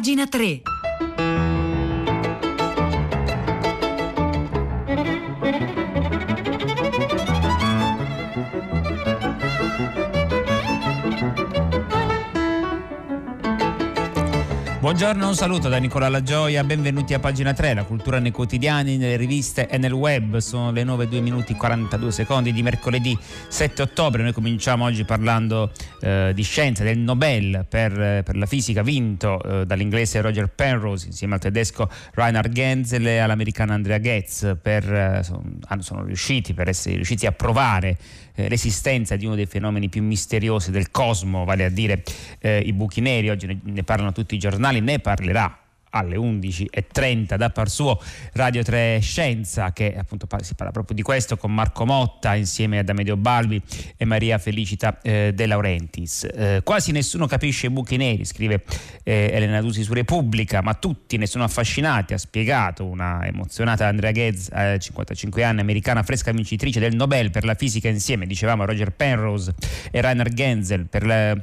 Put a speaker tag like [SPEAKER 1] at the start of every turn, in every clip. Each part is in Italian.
[SPEAKER 1] Pagina 3.
[SPEAKER 2] Buongiorno, un saluto da Nicola Lagioia, benvenuti a pagina 3, la cultura nei quotidiani, nelle riviste e nel web. Sono le 9, 2 minuti 42 secondi di mercoledì 7 ottobre. Noi cominciamo oggi parlando eh, di scienza, del Nobel per, per la fisica vinto eh, dall'inglese Roger Penrose insieme al tedesco Reinhard Genzel e all'americano Andrea Goetz. Per, eh, sono, sono riusciti, per essere riusciti a provare eh, l'esistenza di uno dei fenomeni più misteriosi del cosmo, vale a dire eh, i buchi neri. Oggi ne, ne parlano tutti i giornali, ne parlerà alle 11.30 da par suo Radio 3 Scienza che appunto si parla proprio di questo con Marco Motta insieme ad Amedio Balbi e Maria Felicita eh, De Laurentiis. Eh, quasi nessuno capisce i buchi neri scrive eh, Elena Dusi su Repubblica ma tutti ne sono affascinati ha spiegato una emozionata Andrea Ghez eh, 55 anni americana fresca vincitrice del Nobel per la fisica insieme dicevamo Roger Penrose e Rainer Genzel per la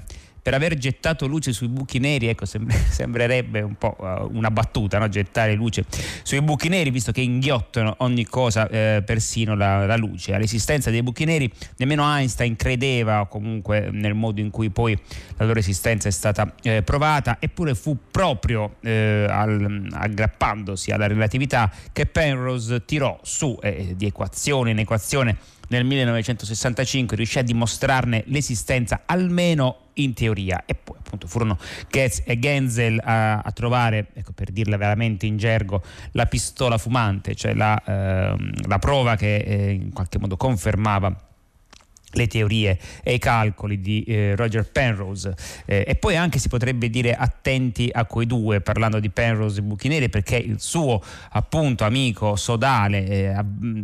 [SPEAKER 2] per aver gettato luce sui buchi neri, ecco, sembrerebbe un po' uh, una battuta, no? gettare luce sui buchi neri, visto che inghiottano ogni cosa, eh, persino la, la, luce. All'esistenza dei buchi neri nemmeno Einstein credeva, comunque nel modo in cui poi la loro esistenza è stata eh, provata, eppure fu proprio eh, al, aggrappandosi alla relatività che Penrose tirò su eh, di equazione in equazione nel 1965 riuscì a dimostrarne l'esistenza almeno in teoria. E poi appunto furono Goetz e Genzel a, a trovare, ecco, per dirla veramente in gergo, la pistola fumante, cioè la, eh, la prova che eh, in qualche modo confermava le teorie e i calcoli di eh, Roger Penrose. Eh, e poi anche si potrebbe dire attenti a quei due parlando di Penrose e Buchineri perché il suo appunto amico sodale eh,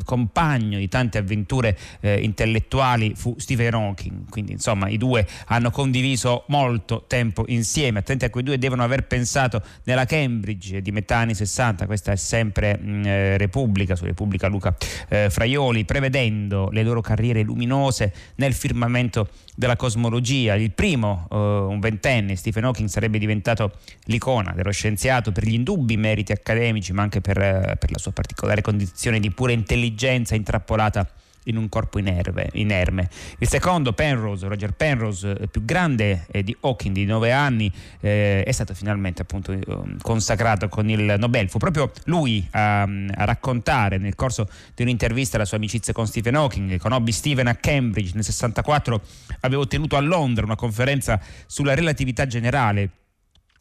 [SPEAKER 2] compagno di tante avventure eh, intellettuali fu Stephen Hawking. Quindi insomma i due hanno condiviso molto tempo insieme. Attenti a quei due devono aver pensato nella Cambridge di metà anni 60 questa è sempre mh, mm, eh, Repubblica su Repubblica Luca eh, Fraioli prevedendo le loro carriere luminose nel firmamento della cosmologia. Il primo, uh, un ventenne, Stephen Hawking, sarebbe diventato l'icona dello scienziato per gli indubbi meriti accademici, ma anche per, uh, per la sua particolare condizione di pura intelligenza intrappolata in un corpo inerme. inerme. Il secondo, Penrose, Roger Penrose, eh, più grande eh, di Hawking di 9 anni, eh, è stato finalmente appunto eh, consacrato con il Nobel. Fu proprio lui a, a, raccontare nel corso di un'intervista la sua amicizia con Stephen Hawking. Conobbi Stephen a Cambridge nel 64, avevo tenuto a Londra una conferenza sulla relatività generale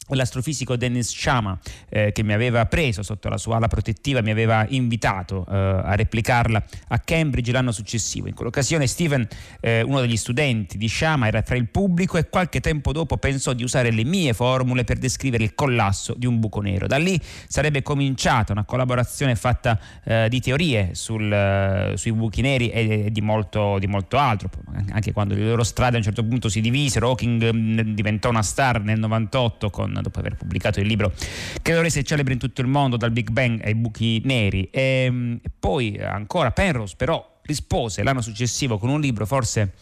[SPEAKER 2] l'astrofisico Dennis Chama eh, che mi aveva preso sotto la sua ala protettiva mi aveva invitato eh, a replicarla a Cambridge l'anno successivo. In quell'occasione Steven eh, uno degli studenti di Chama era tra il pubblico e qualche tempo dopo pensò di usare le mie formule per descrivere il collasso di un buco nero. Da lì sarebbe cominciata una collaborazione fatta eh, di teorie sul, eh, sui buchi neri e, e di, molto, di, molto, altro. Anche quando le loro strade a un certo punto si divisero Hawking mm, diventò una star nel 98 con dopo aver pubblicato il libro che ora si celebra in tutto il mondo dal Big Bang ai buchi neri. Ehm, e poi ancora Penrose però rispose l'anno successivo con un libro forse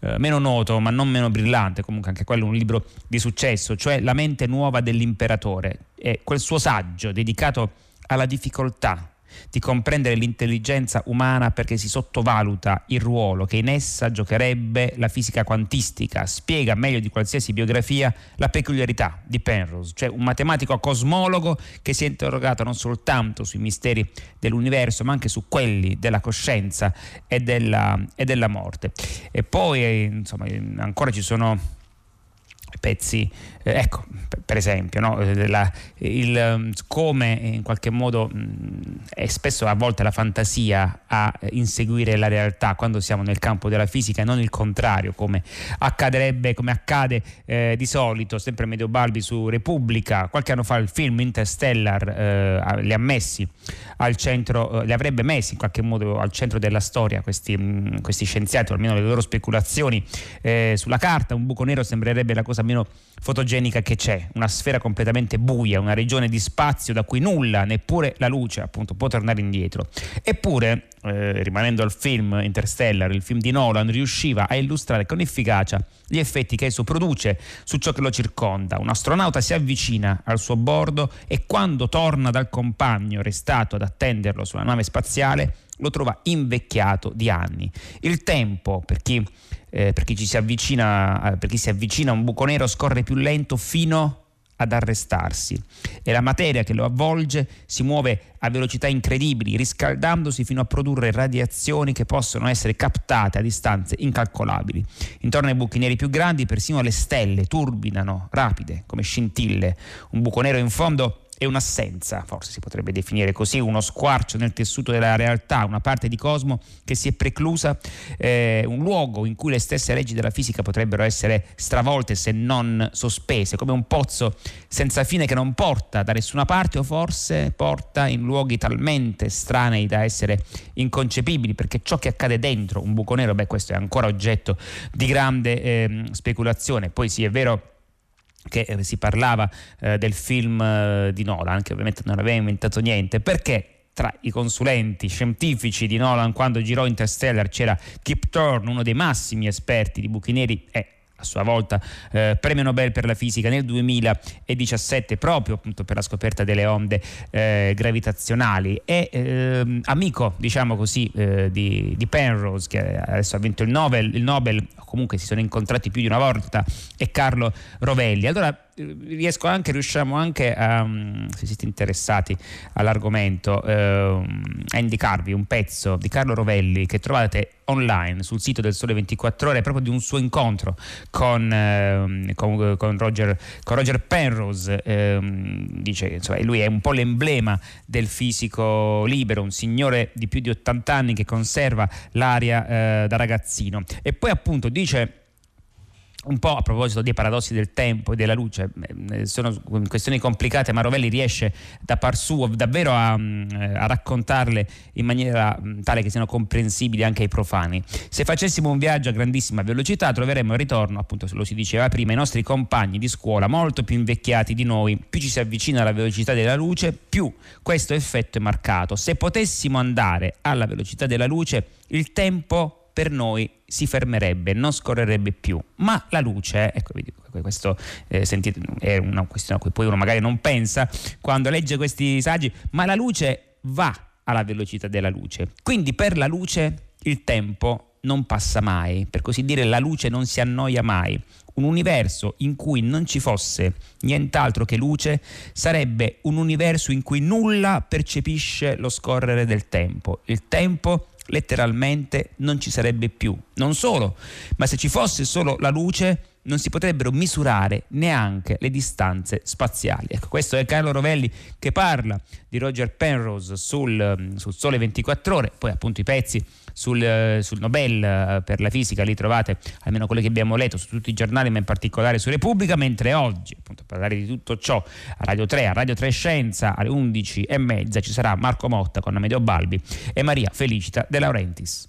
[SPEAKER 2] eh, meno noto ma non meno brillante, comunque anche quello un libro di successo, cioè La mente nuova dell'imperatore. E quel suo saggio dedicato alla difficoltà di comprendere l'intelligenza umana perché si sottovaluta il ruolo che in essa giocherebbe la fisica quantistica, spiega meglio di qualsiasi biografia la peculiarità di Penrose, cioè un matematico cosmologo che si è interrogato non soltanto sui misteri dell'universo ma anche su quelli della coscienza e della, e della morte. E poi insomma ancora ci sono pezzi, eh, ecco per esempio, no? Eh, la, il, mm, come in qualche modo mh, mm, è spesso a volte la fantasia a inseguire la realtà quando siamo nel campo della fisica e non il contrario come accadrebbe, come accade eh, di solito, sempre Medio Balbi su Repubblica, qualche anno fa il film Interstellar eh, li ha messi al centro, eh, li avrebbe messi in qualche modo al centro della storia questi, mh, mm, questi scienziati, o almeno le loro speculazioni eh, sulla carta, un buco nero sembrerebbe la cosa meno fotogenica oceanica che c'è, una sfera completamente buia, una regione di spazio da cui nulla, neppure la luce, appunto, può tornare indietro. Eppure, eh, rimanendo al film Interstellar, il film di Nolan, riusciva a illustrare con efficacia gli effetti che esso produce su ciò che lo circonda. Un astronauta si avvicina al suo bordo e quando torna dal compagno restato ad attenderlo sulla nave spaziale, lo trova invecchiato di anni. Il tempo, per chi, eh, per chi, si, avvicina, eh, per chi si avvicina a un buco nero, scorre più lento fino ad arrestarsi e la materia che lo avvolge si muove a velocità incredibili, riscaldandosi fino a produrre radiazioni che possono essere captate a distanze incalcolabili. Intorno ai buchi neri più grandi persino le stelle turbinano rapide come scintille. Un buco nero in fondo è un'assenza, forse si potrebbe definire così, uno squarcio nel tessuto della realtà, una parte di cosmo che si è preclusa, eh, un luogo in cui le stesse leggi della fisica potrebbero essere stravolte se non sospese, come un pozzo senza fine che non porta da nessuna parte o forse porta in luoghi talmente strani da essere inconcepibili, perché ciò che accade dentro un buco nero, beh questo è ancora oggetto di grande eh, speculazione. Poi sì, è vero che si parlava eh, del film eh, di Nolan, che ovviamente non aveva inventato niente, perché tra i consulenti scientifici di Nolan quando girò Interstellar c'era Kip Thorne, uno dei massimi esperti di buchi neri e a sua volta eh, premio Nobel per la fisica nel 2017 proprio appunto per la scoperta delle onde eh, gravitazionali. E eh, amico diciamo così eh, di, di, Penrose che adesso ha vinto il Nobel, il Nobel comunque si sono incontrati più di una volta e Carlo Rovelli. Allora riesco anche, riusciamo anche a, mm, se siete interessati all'argomento, eh, a indicarvi un pezzo di Carlo Rovelli che trovate online sul sito del Sole 24 Ore proprio di un suo incontro con, eh, con, con, Roger, con Roger, Penrose. Eh, dice insomma, lui è un po' l'emblema del fisico libero, un signore di più di 80 anni che conserva l'aria eh, da ragazzino. E poi appunto dice un po' a proposito dei paradossi del tempo e della luce, eh, sono questioni complicate, ma Rovelli riesce da par suo davvero a, mm, a, raccontarle in maniera mm, tale che siano comprensibili anche ai profani. Se facessimo un viaggio a grandissima velocità troveremmo il ritorno, appunto lo si diceva prima, i nostri compagni di scuola molto più invecchiati di noi, più ci si avvicina alla velocità della luce, più questo effetto è marcato. Se potessimo andare alla velocità della luce, il tempo per noi si fermerebbe, non scorrerebbe più. Ma la luce, ecco, questo eh, sentite, è una questione a cui poi uno magari non pensa quando legge questi saggi, ma la luce va alla velocità della luce. Quindi per la luce il tempo non passa mai, per così dire la luce non si annoia mai. Un universo in cui non ci fosse nient'altro che luce sarebbe un universo in cui nulla percepisce lo scorrere del tempo. Il tempo letteralmente non ci sarebbe più. Non solo, ma se ci fosse solo la luce non si potrebbero misurare neanche le distanze spaziali. Ecco, questo è Carlo Rovelli che parla di Roger Penrose sul, sul Sole 24 ore, poi appunto i pezzi sul, sul, Nobel eh, per la fisica, li trovate almeno quelli che abbiamo letto su tutti i giornali, ma in particolare su Repubblica, mentre oggi, appunto, per parlare di tutto ciò, a Radio 3, a Radio 3 Scienza, alle 11 e mezza ci sarà Marco Motta con Amedeo Balbi e Maria Felicita De Laurentiis.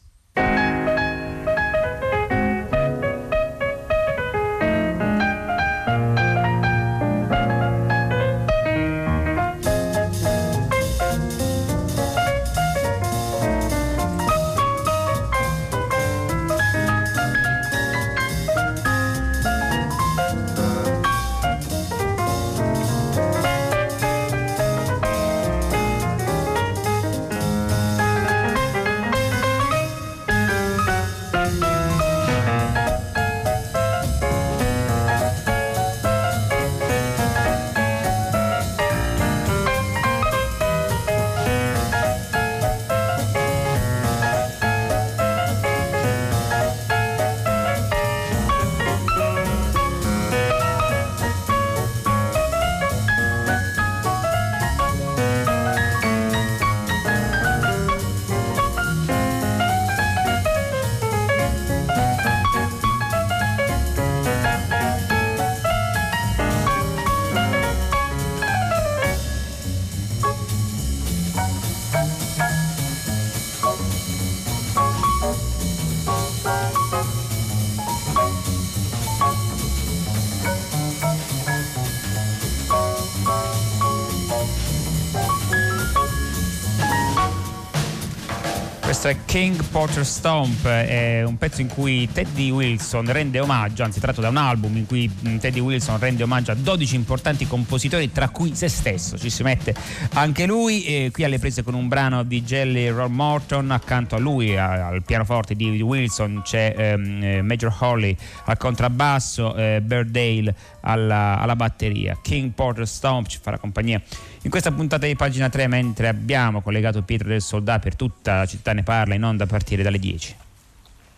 [SPEAKER 2] King Porter Stomp, è un pezzo in cui Teddy Wilson rende omaggio, anzi tratto da un album in cui mm, Teddy Wilson rende omaggio a 12 importanti compositori, tra cui se stesso. Ci si mette anche lui, e qui alle prese con un brano di Jelly Roll Morton, accanto a lui al pianoforte di Wilson c'è ehm, Major Holly al contrabbasso, eh, Birdale alla, alla batteria. King Porter Stomp ci farà compagnia in questa puntata di pagina 3 mentre abbiamo collegato Pietro del Soldato per tutta la città ne parla in onda a partire dalle 10.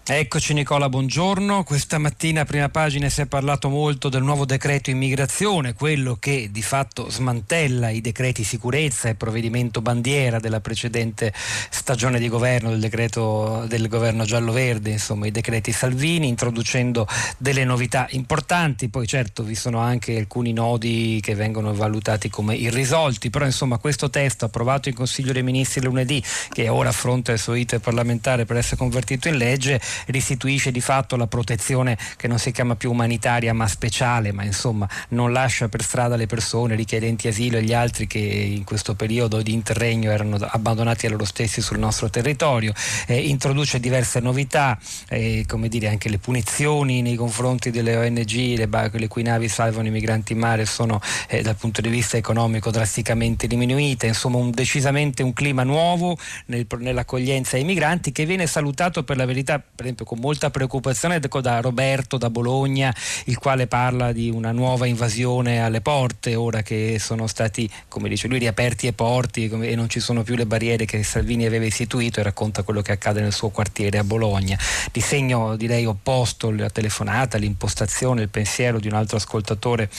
[SPEAKER 1] Eccoci Nicola, buongiorno. Questa mattina a prima pagina si è parlato molto del nuovo decreto immigrazione, quello che di fatto smantella i decreti sicurezza e provvedimento bandiera della precedente stagione di governo, del decreto del governo giallo-verde, insomma i decreti Salvini, introducendo delle novità importanti. Poi certo vi sono anche alcuni nodi che vengono valutati come irrisolti, però insomma questo testo approvato in Consiglio dei Ministri lunedì, che ora affronta il suo iter parlamentare per essere convertito in legge, restituisce di fatto la protezione che non si chiama più umanitaria ma speciale, ma insomma non lascia per strada le persone, richiedenti asilo e gli altri che in questo periodo di interregno erano abbandonati a loro stessi sul nostro territorio, eh, introduce diverse novità, eh, come dire anche le punizioni nei confronti delle ONG, le, le cui navi salvano i migranti in mare sono eh, dal punto di vista economico drasticamente diminuite, insomma un, decisamente un clima nuovo nel, nell'accoglienza ai migranti che viene salutato per la verità per esempio con molta preoccupazione da Roberto da Bologna, il quale parla di una nuova invasione alle porte, ora che sono stati, come dice lui, riaperti i porti e non ci sono più le barriere che Salvini aveva istituito e racconta quello che accade nel suo quartiere a Bologna. Di segno direi opposto la telefonata, l'impostazione, il pensiero di un altro ascoltatore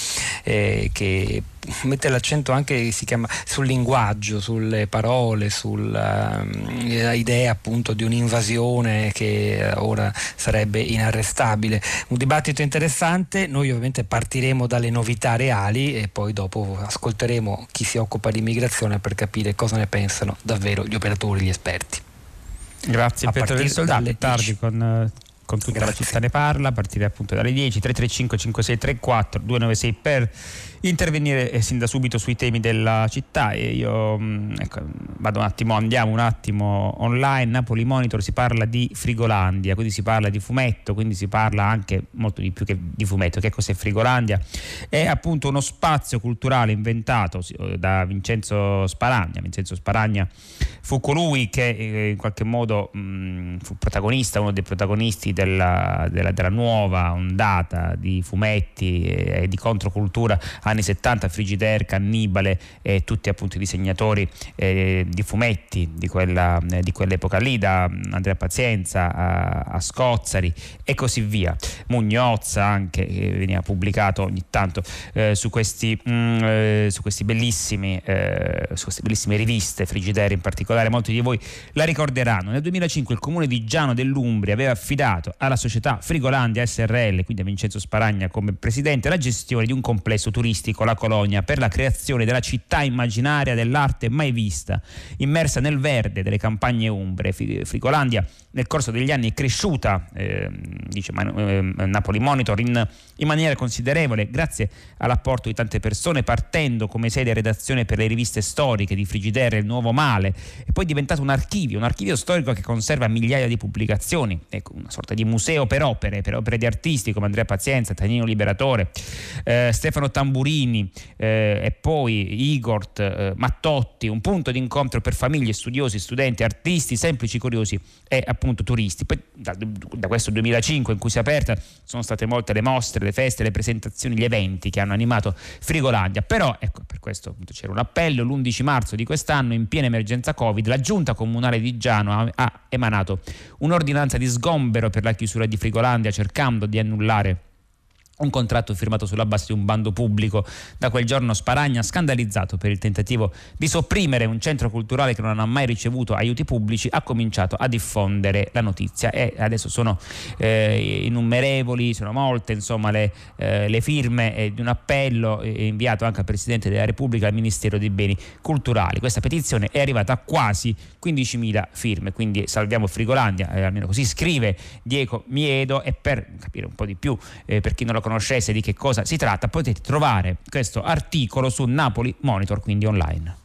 [SPEAKER 1] eh, che mette l'accento anche chiama, sul linguaggio, sulle parole, sull'idea uh, appunto di un'invasione che ora sarebbe inarrestabile. Un dibattito interessante, noi ovviamente partiremo dalle novità reali e poi dopo ascolteremo chi si occupa di immigrazione per capire cosa ne pensano davvero gli operatori, gli esperti.
[SPEAKER 2] Grazie a Pietro del Soldato, tardi con eh, con tutta Grazie. la città ne parla a partire appunto dalle 10 335 5634 296 per intervenire eh, sin da subito sui temi della città e io mm, ecco, vado un attimo, andiamo un attimo online, Napoli Monitor si parla di Frigolandia, quindi si parla di fumetto, quindi si parla anche molto di più che di fumetto, che cos'è Frigolandia? È appunto uno spazio culturale inventato eh, da Vincenzo Sparagna, Vincenzo Sparagna fu colui che eh, in qualche modo mh, mm, fu protagonista, uno dei protagonisti della, della, della nuova ondata di fumetti e, di controcultura anni 70, Frigidaire, Cannibale e tutti appunto i disegnatori eh, di fumetti di, quella, eh, di, quell'epoca lì, da Andrea Pazienza a, a Scozzari e così via. Mugnozza anche che veniva pubblicato ogni tanto eh, su, questi, mh, mm, su, questi bellissimi, su queste bellissime riviste, Frigidaire in particolare, molti di voi la ricorderanno. Nel 2005 il comune di Giano dell'Umbria aveva affidato alla società Frigolandia SRL, quindi a Vincenzo Sparagna come presidente, la gestione di un complesso turistico artistico La Colonia per la creazione della città immaginaria dell'arte mai vista, immersa nel verde delle campagne umbre. Frigolandia nel corso degli anni è cresciuta, eh, dice eh, Napoli Monitor, in, in, maniera considerevole grazie all'apporto di tante persone, partendo come sede redazione per le riviste storiche di Frigidaire e Il Nuovo Male, e poi è diventato un archivio, un archivio storico che conserva migliaia di pubblicazioni, ecco, una sorta di museo per opere, per opere di artisti come Andrea Pazienza, Tanino Liberatore, eh, Stefano Tamburini, Paolini eh, e poi Igor eh, Mattotti, un punto di incontro per famiglie, studiosi, studenti, artisti, semplici, curiosi e appunto turisti. Poi da, da, questo 2005 in cui si è aperta sono state molte le mostre, le feste, le presentazioni, gli eventi che hanno animato Frigolandia, però ecco per questo appunto, c'era un appello, l'11 marzo di quest'anno in piena emergenza Covid la giunta comunale di Giano ha, ha emanato un'ordinanza di sgombero per la chiusura di Frigolandia cercando di annullare un contratto firmato sulla base di un bando pubblico. Da quel giorno Sparagna, scandalizzato per il tentativo di sopprimere un centro culturale che non ha mai ricevuto aiuti pubblici, ha cominciato a diffondere la notizia e adesso sono eh, innumerevoli, sono molte insomma, le, eh, le firme eh, di un appello eh, inviato anche al Presidente della Repubblica al Ministero dei Beni Culturali. Questa petizione è arrivata a quasi 15.000 firme, quindi salviamo Frigolandia, eh, almeno così scrive Diego Miedo e per capire un po' di più eh, per chi non lo conoscesse di che cosa si tratta, potete trovare questo articolo su Napoli Monitor, quindi online.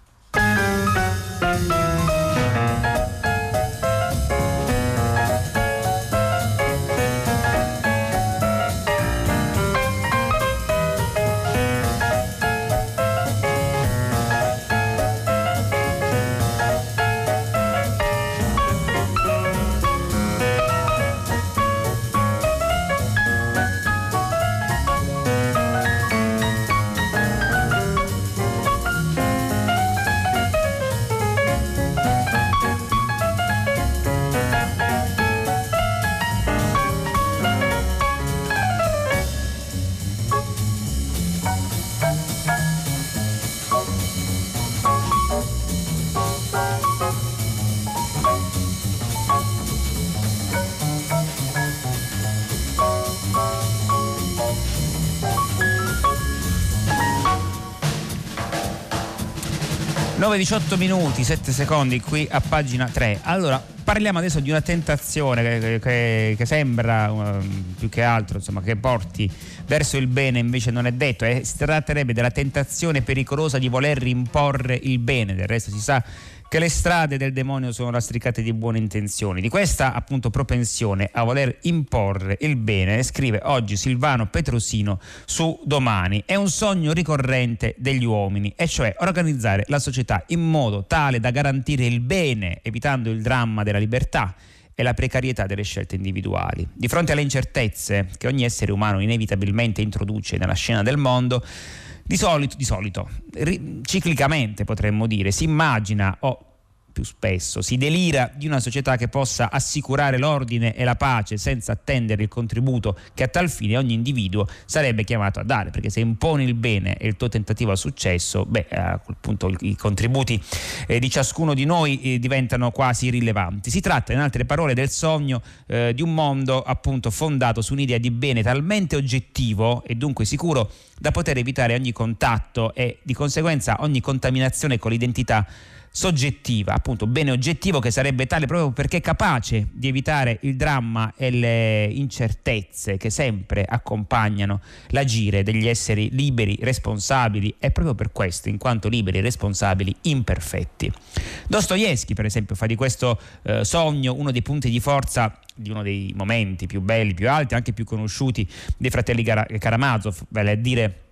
[SPEAKER 2] 9-18 minuti, 7 secondi qui a pagina 3. Allora, parliamo adesso di una tentazione che, che, che sembra um, più che altro insomma, che porti verso il bene invece non è detto eh, si tratterebbe della tentazione pericolosa di voler imporre il bene del resto si sa che le strade del demonio sono lastricate di buone intenzioni. Di questa appunto propensione a voler imporre il bene scrive oggi Silvano Petrosino su Domani. È un sogno ricorrente degli uomini, e cioè organizzare la società in modo tale da garantire il bene, evitando il dramma della libertà e la precarietà delle scelte individuali. Di fronte alle incertezze che ogni essere umano inevitabilmente introduce nella scena del mondo, di solito, di solito ciclicamente potremmo dire, si immagina o più spesso. Si delira di una società che possa assicurare l'ordine e la pace senza attendere il contributo che a tal fine ogni individuo sarebbe chiamato a dare, perché se imponi il bene e il tuo tentativo ha successo, beh, a quel punto i contributi eh, di ciascuno di noi eh, diventano quasi irrilevanti. Si tratta, in altre parole, del sogno eh, di un mondo appunto fondato su un'idea di bene talmente oggettivo e dunque sicuro da poter evitare ogni contatto e di conseguenza ogni contaminazione con l'identità soggettiva, appunto bene oggettivo che sarebbe tale proprio perché è capace di evitare il dramma e le incertezze che sempre accompagnano l'agire degli esseri liberi, responsabili e proprio per questo, in quanto liberi, responsabili, imperfetti. Dostoevsky, per esempio, fa di questo eh, sogno uno dei punti di forza di uno dei momenti più belli, più alti, anche più conosciuti dei fratelli Karamazov, vale a dire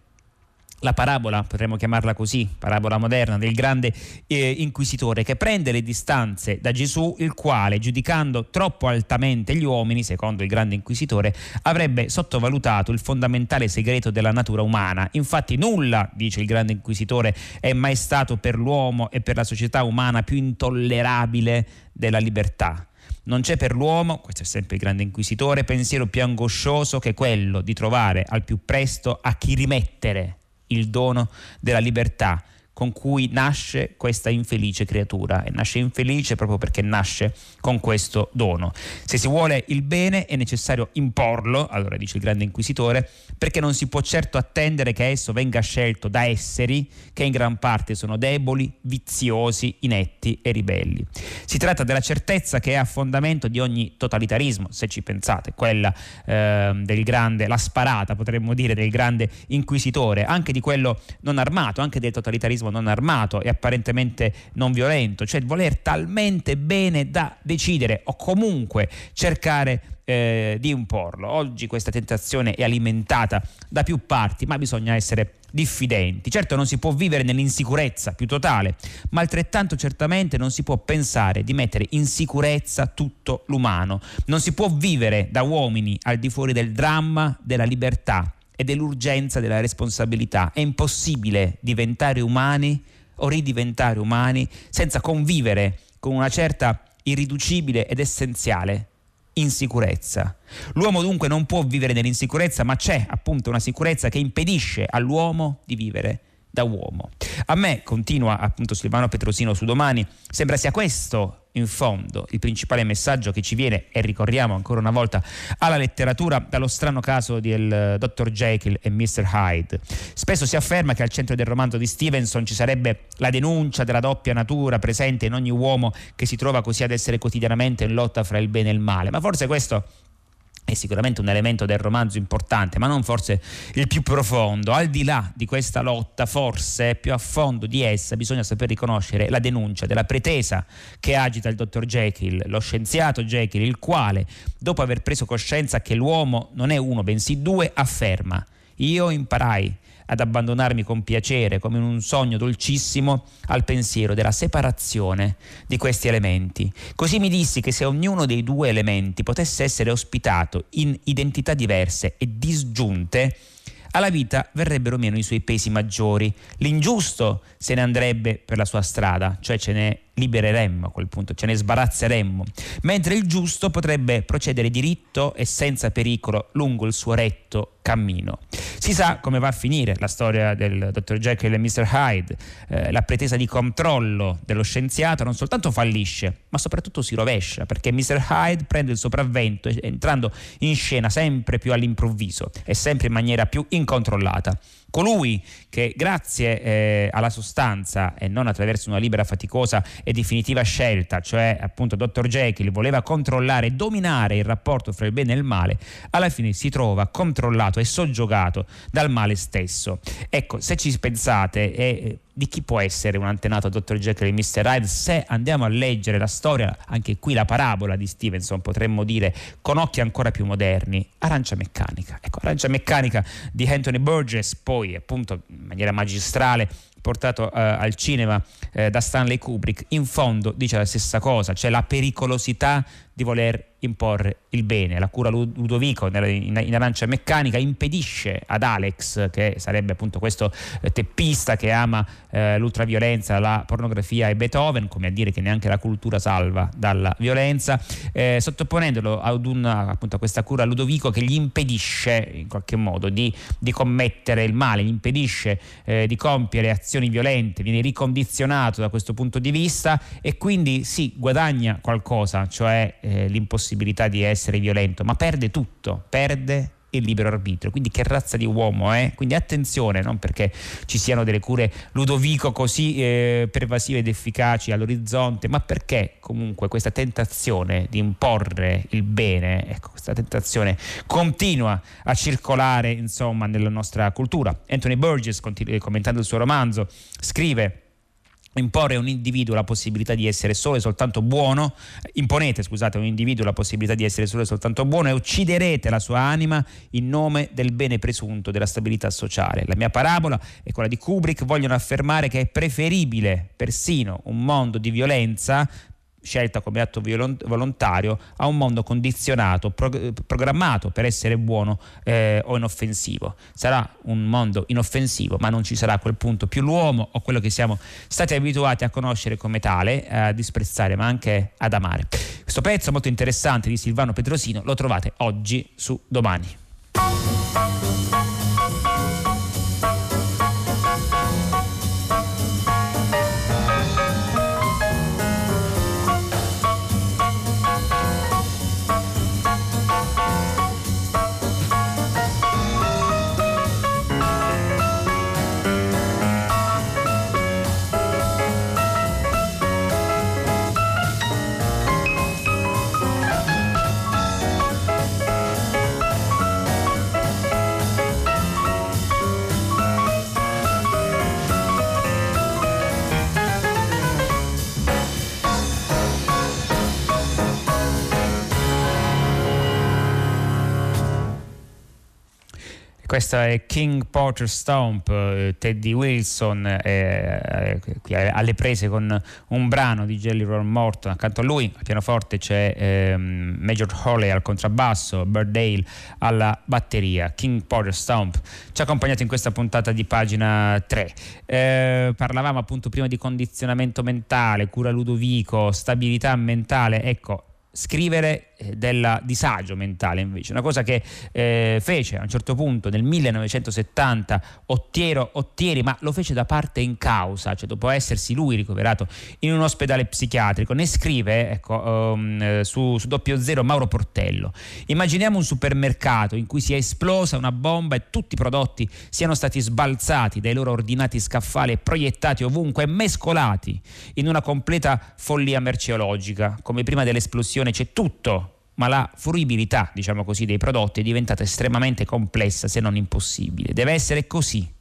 [SPEAKER 2] la parabola, potremmo chiamarla così, parabola moderna, del grande eh, inquisitore che prende le distanze da Gesù, il quale, giudicando troppo altamente gli uomini, secondo il grande inquisitore, avrebbe sottovalutato il fondamentale segreto della natura umana. Infatti nulla, dice il grande inquisitore, è mai stato per l'uomo e per la società umana più intollerabile della libertà. Non c'è per l'uomo, questo è sempre il grande inquisitore, pensiero più angoscioso che quello di trovare al più presto a chi rimettere il dono della libertà con cui nasce questa infelice creatura e nasce infelice proprio perché nasce con questo dono. Se si vuole il bene è necessario imporlo, allora dice il grande inquisitore, perché non si può certo attendere che esso venga scelto da esseri che in gran parte sono deboli, viziosi, inetti e ribelli. Si tratta della certezza che è a fondamento di ogni totalitarismo, se ci pensate, quella eh, del grande, la sparata potremmo dire del grande inquisitore, anche di quello non armato, anche del totalitarismo terrorismo non armato e apparentemente non violento, cioè voler talmente bene da decidere o comunque cercare eh, di imporlo. Oggi questa tentazione è alimentata da più parti, ma bisogna essere diffidenti. Certo non si può vivere nell'insicurezza più totale, ma altrettanto certamente non si può pensare di mettere in sicurezza tutto l'umano. Non si può vivere da uomini al di fuori del dramma della libertà e dell'urgenza della responsabilità. È impossibile diventare umani o ridiventare umani senza convivere con una certa irriducibile ed essenziale insicurezza. L'uomo dunque non può vivere nell'insicurezza, ma c'è appunto una sicurezza che impedisce all'uomo di vivere da uomo. A me, continua appunto Silvano Petrosino su domani, sembra sia questo in fondo il principale messaggio che ci viene, e ricorriamo ancora una volta alla letteratura, dallo strano caso del eh, Dr. Jekyll e Mr. Hyde. Spesso si afferma che al centro del romanzo di Stevenson ci sarebbe la denuncia della doppia natura presente in ogni uomo che si trova così ad essere quotidianamente in lotta fra il bene e il male, ma forse questo è sicuramente un elemento del romanzo importante, ma non forse il più profondo. Al di là di questa lotta, forse più a fondo di essa bisogna saper riconoscere la denuncia della pretesa che agita il dottor Jekyll, lo scienziato Jekyll, il quale, dopo aver preso coscienza che l'uomo non è uno bensì due, afferma: Io imparai ad abbandonarmi con piacere, come in un sogno dolcissimo, al pensiero della separazione di questi elementi. Così mi dissi che se ognuno dei due elementi potesse essere ospitato in identità diverse e disgiunte, alla vita verrebbero meno i suoi pesi maggiori. L'ingiusto se ne andrebbe per la sua strada, cioè ce ne libereremmo a quel punto, ce ne sbarazzeremmo, mentre il giusto potrebbe procedere diritto e senza pericolo lungo il suo retto cammino. Si sa come va a finire la storia del dottor Jekyll e Mr. Hyde, eh, la pretesa di controllo dello scienziato non soltanto fallisce, ma soprattutto si rovescia, perché Mr. Hyde prende il sopravvento entrando in scena sempre più all'improvviso e sempre in maniera più incontrollata. Colui che grazie eh, alla sostanza e non attraverso una libera faticosa e definitiva scelta, cioè appunto Dr. Jekyll voleva controllare e dominare il rapporto fra il bene e il male, alla fine si trova controllato e soggiogato dal male stesso. Ecco, se ci pensate, eh, di chi può essere un antenato Dr. Jekyll e Mr. Hyde se andiamo a leggere la storia, anche qui la parabola di Stevenson potremmo dire con occhi ancora più moderni, Arancia Meccanica. Ecco, Arancia Meccanica di Anthony Burgess, poi appunto in maniera magistrale portato eh, al cinema eh, da Stanley Kubrick, in fondo dice la stessa cosa, cioè la pericolosità di voler imporre il bene. La cura Ludovico in, arancia meccanica impedisce ad Alex, che sarebbe appunto questo eh, teppista che ama eh, l'ultraviolenza, la pornografia e Beethoven, come a dire che neanche la cultura salva dalla violenza, eh, sottoponendolo ad un, appunto, a questa cura Ludovico che gli impedisce in qualche modo di, di commettere il male, gli impedisce eh, di compiere azioni violente, viene ricondizionato da questo punto di vista e quindi sì, guadagna qualcosa, cioè eh, l'impossibilità possibilità di essere violento, ma perde tutto, perde il libero arbitrio. Quindi che razza di uomo è? Quindi attenzione, non perché ci siano delle cure Ludovico così eh, pervasive ed efficaci all'orizzonte, ma perché comunque questa tentazione di imporre il bene, ecco, questa tentazione continua a circolare insomma nella nostra cultura. Anthony Burgess, commentando il suo romanzo, scrive imporre a un individuo la possibilità di essere solo e soltanto buono, imponete scusate a un individuo la possibilità di essere solo e soltanto buono e ucciderete la sua anima in nome del bene presunto della stabilità sociale. La mia parabola e quella di Kubrick vogliono affermare che è preferibile persino un mondo di violenza scelta come atto volontario a un mondo condizionato, pro- programmato per essere buono eh, o inoffensivo. Sarà un mondo inoffensivo, ma non ci sarà a quel punto più l'uomo o quello che siamo stati abituati a conoscere come tale, eh, a disprezzare, ma anche ad amare. Questo pezzo molto interessante di Silvano Petrosino lo trovate oggi su Domani. Questo è King Porter Stomp, eh, Teddy Wilson, eh, eh, alle prese con un brano di Jelly Roll Morton. Accanto a lui al pianoforte c'è eh, Major Hawley al contrabbasso, Bird Dale alla batteria. King Porter Stomp ci ha accompagnato in questa puntata di pagina 3. Eh, parlavamo appunto prima di condizionamento mentale, cura Ludovico, stabilità mentale. Ecco, scrivere del disagio mentale invece, una cosa che eh, fece a un certo punto nel 1970 Ottiero Ottieri, ma lo fece da parte in causa, cioè dopo essersi lui ricoverato in un ospedale psichiatrico, ne scrive ecco, um, su, su doppio zero Mauro Portello. Immaginiamo un supermercato in cui sia esplosa una bomba e tutti i prodotti siano stati sbalzati dai loro ordinati scaffali e proiettati ovunque e mescolati in una completa follia merceologica, come prima dell'esplosione c'è tutto ma la fruibilità, diciamo così, dei prodotti è diventata estremamente complessa se non impossibile. Deve essere così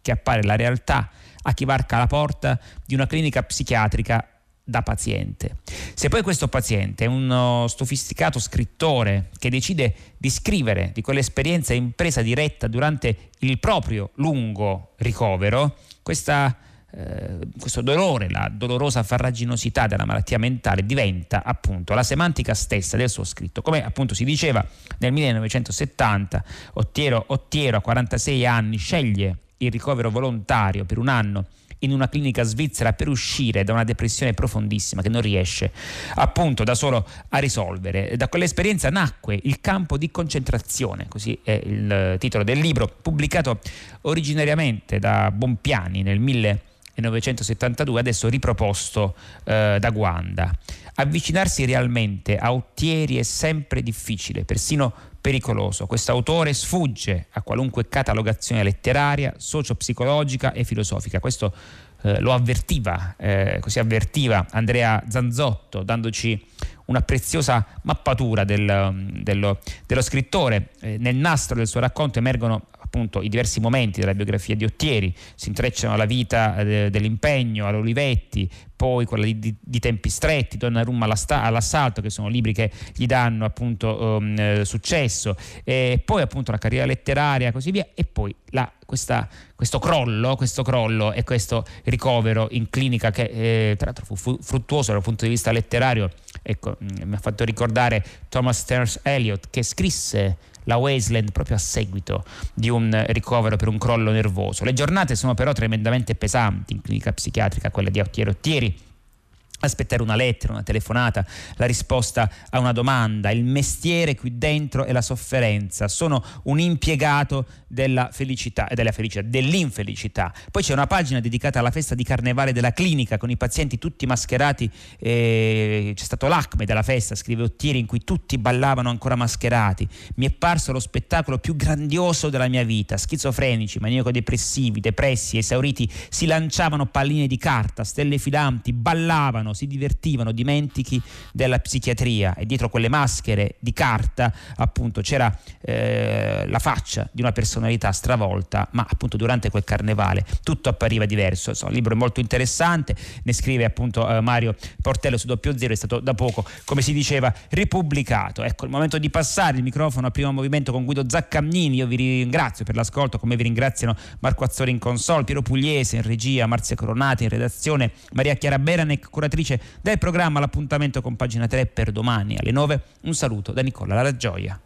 [SPEAKER 2] che appare la realtà a chi varca la porta di una clinica psichiatrica da paziente. Se poi questo paziente è uno sofisticato scrittore che decide di scrivere di quell'esperienza impresa diretta durante il proprio lungo ricovero, questa eh, questo dolore, la dolorosa farraginosità della malattia mentale diventa appunto la semantica stessa del suo scritto. Come appunto si diceva nel 1970, Ottiero, Ottiero a 46 anni sceglie il ricovero volontario per un anno in una clinica svizzera per uscire da una depressione profondissima che non riesce appunto da solo a risolvere. Da quell'esperienza nacque il campo di concentrazione, così è il titolo del libro, pubblicato originariamente da Bompiani nel 1900 1972, adesso riproposto eh, da Guanda. Avvicinarsi realmente a Ottieri è sempre difficile, persino pericoloso. Questo autore sfugge a qualunque catalogazione letteraria, socio-psicologica e filosofica. Questo eh, lo avvertiva, eh, così avvertiva Andrea Zanzotto, dandoci una preziosa mappatura del, dello, dello, scrittore. Eh, nel nastro del suo racconto emergono appunto i diversi momenti della biografia di Ottieri, si intrecciano la vita eh, dell'impegno all'Olivetti, poi quella di, di, di Tempi stretti, Donnarumma all'assalto, che sono libri che gli danno appunto um, successo, e poi appunto la carriera letteraria e così via, e poi la, questa, questo crollo, questo crollo e questo ricovero in clinica che eh, tra l'altro fu fruttuoso dal punto di vista letterario, ecco, mm, mi ha fatto ricordare Thomas Stearns Eliot che scrisse la Wasteland proprio a seguito di un ricovero per un crollo nervoso. Le giornate sono però tremendamente pesanti in clinica psichiatrica, quella di Ottieri Ottieri aspettare una lettera, una telefonata, la risposta a una domanda, il mestiere qui dentro è la sofferenza, sono un impiegato della felicità, della felicità, dell'infelicità. Poi c'è una pagina dedicata alla festa di carnevale della clinica con i pazienti tutti mascherati, eh, c'è stato l'acme della festa, scrive Ottieri, in cui tutti ballavano ancora mascherati. Mi è parso lo spettacolo più grandioso della mia vita, schizofrenici, maniaco-depressivi, depressi, esauriti, si lanciavano palline di carta, stelle filanti, ballavano giocavano, si divertivano, dimentichi della psichiatria e dietro quelle maschere di carta appunto c'era eh, la faccia di una personalità stravolta, ma appunto durante quel carnevale tutto appariva diverso. Insomma, il libro è molto interessante, ne scrive appunto eh, Mario Portello su doppio zero, è stato da poco, come si diceva, ripubblicato. Ecco, il momento di passare il microfono a primo movimento con Guido Zaccagnini, io vi ringrazio per l'ascolto, come vi ringraziano Marco Azzori in console, Piero Pugliese in regia, Marzia Coronati in redazione, Maria Chiara Beranec, curatrice del programma. L'appuntamento con pagina 3 per domani alle 9. Un saluto da Nicola La Gioia.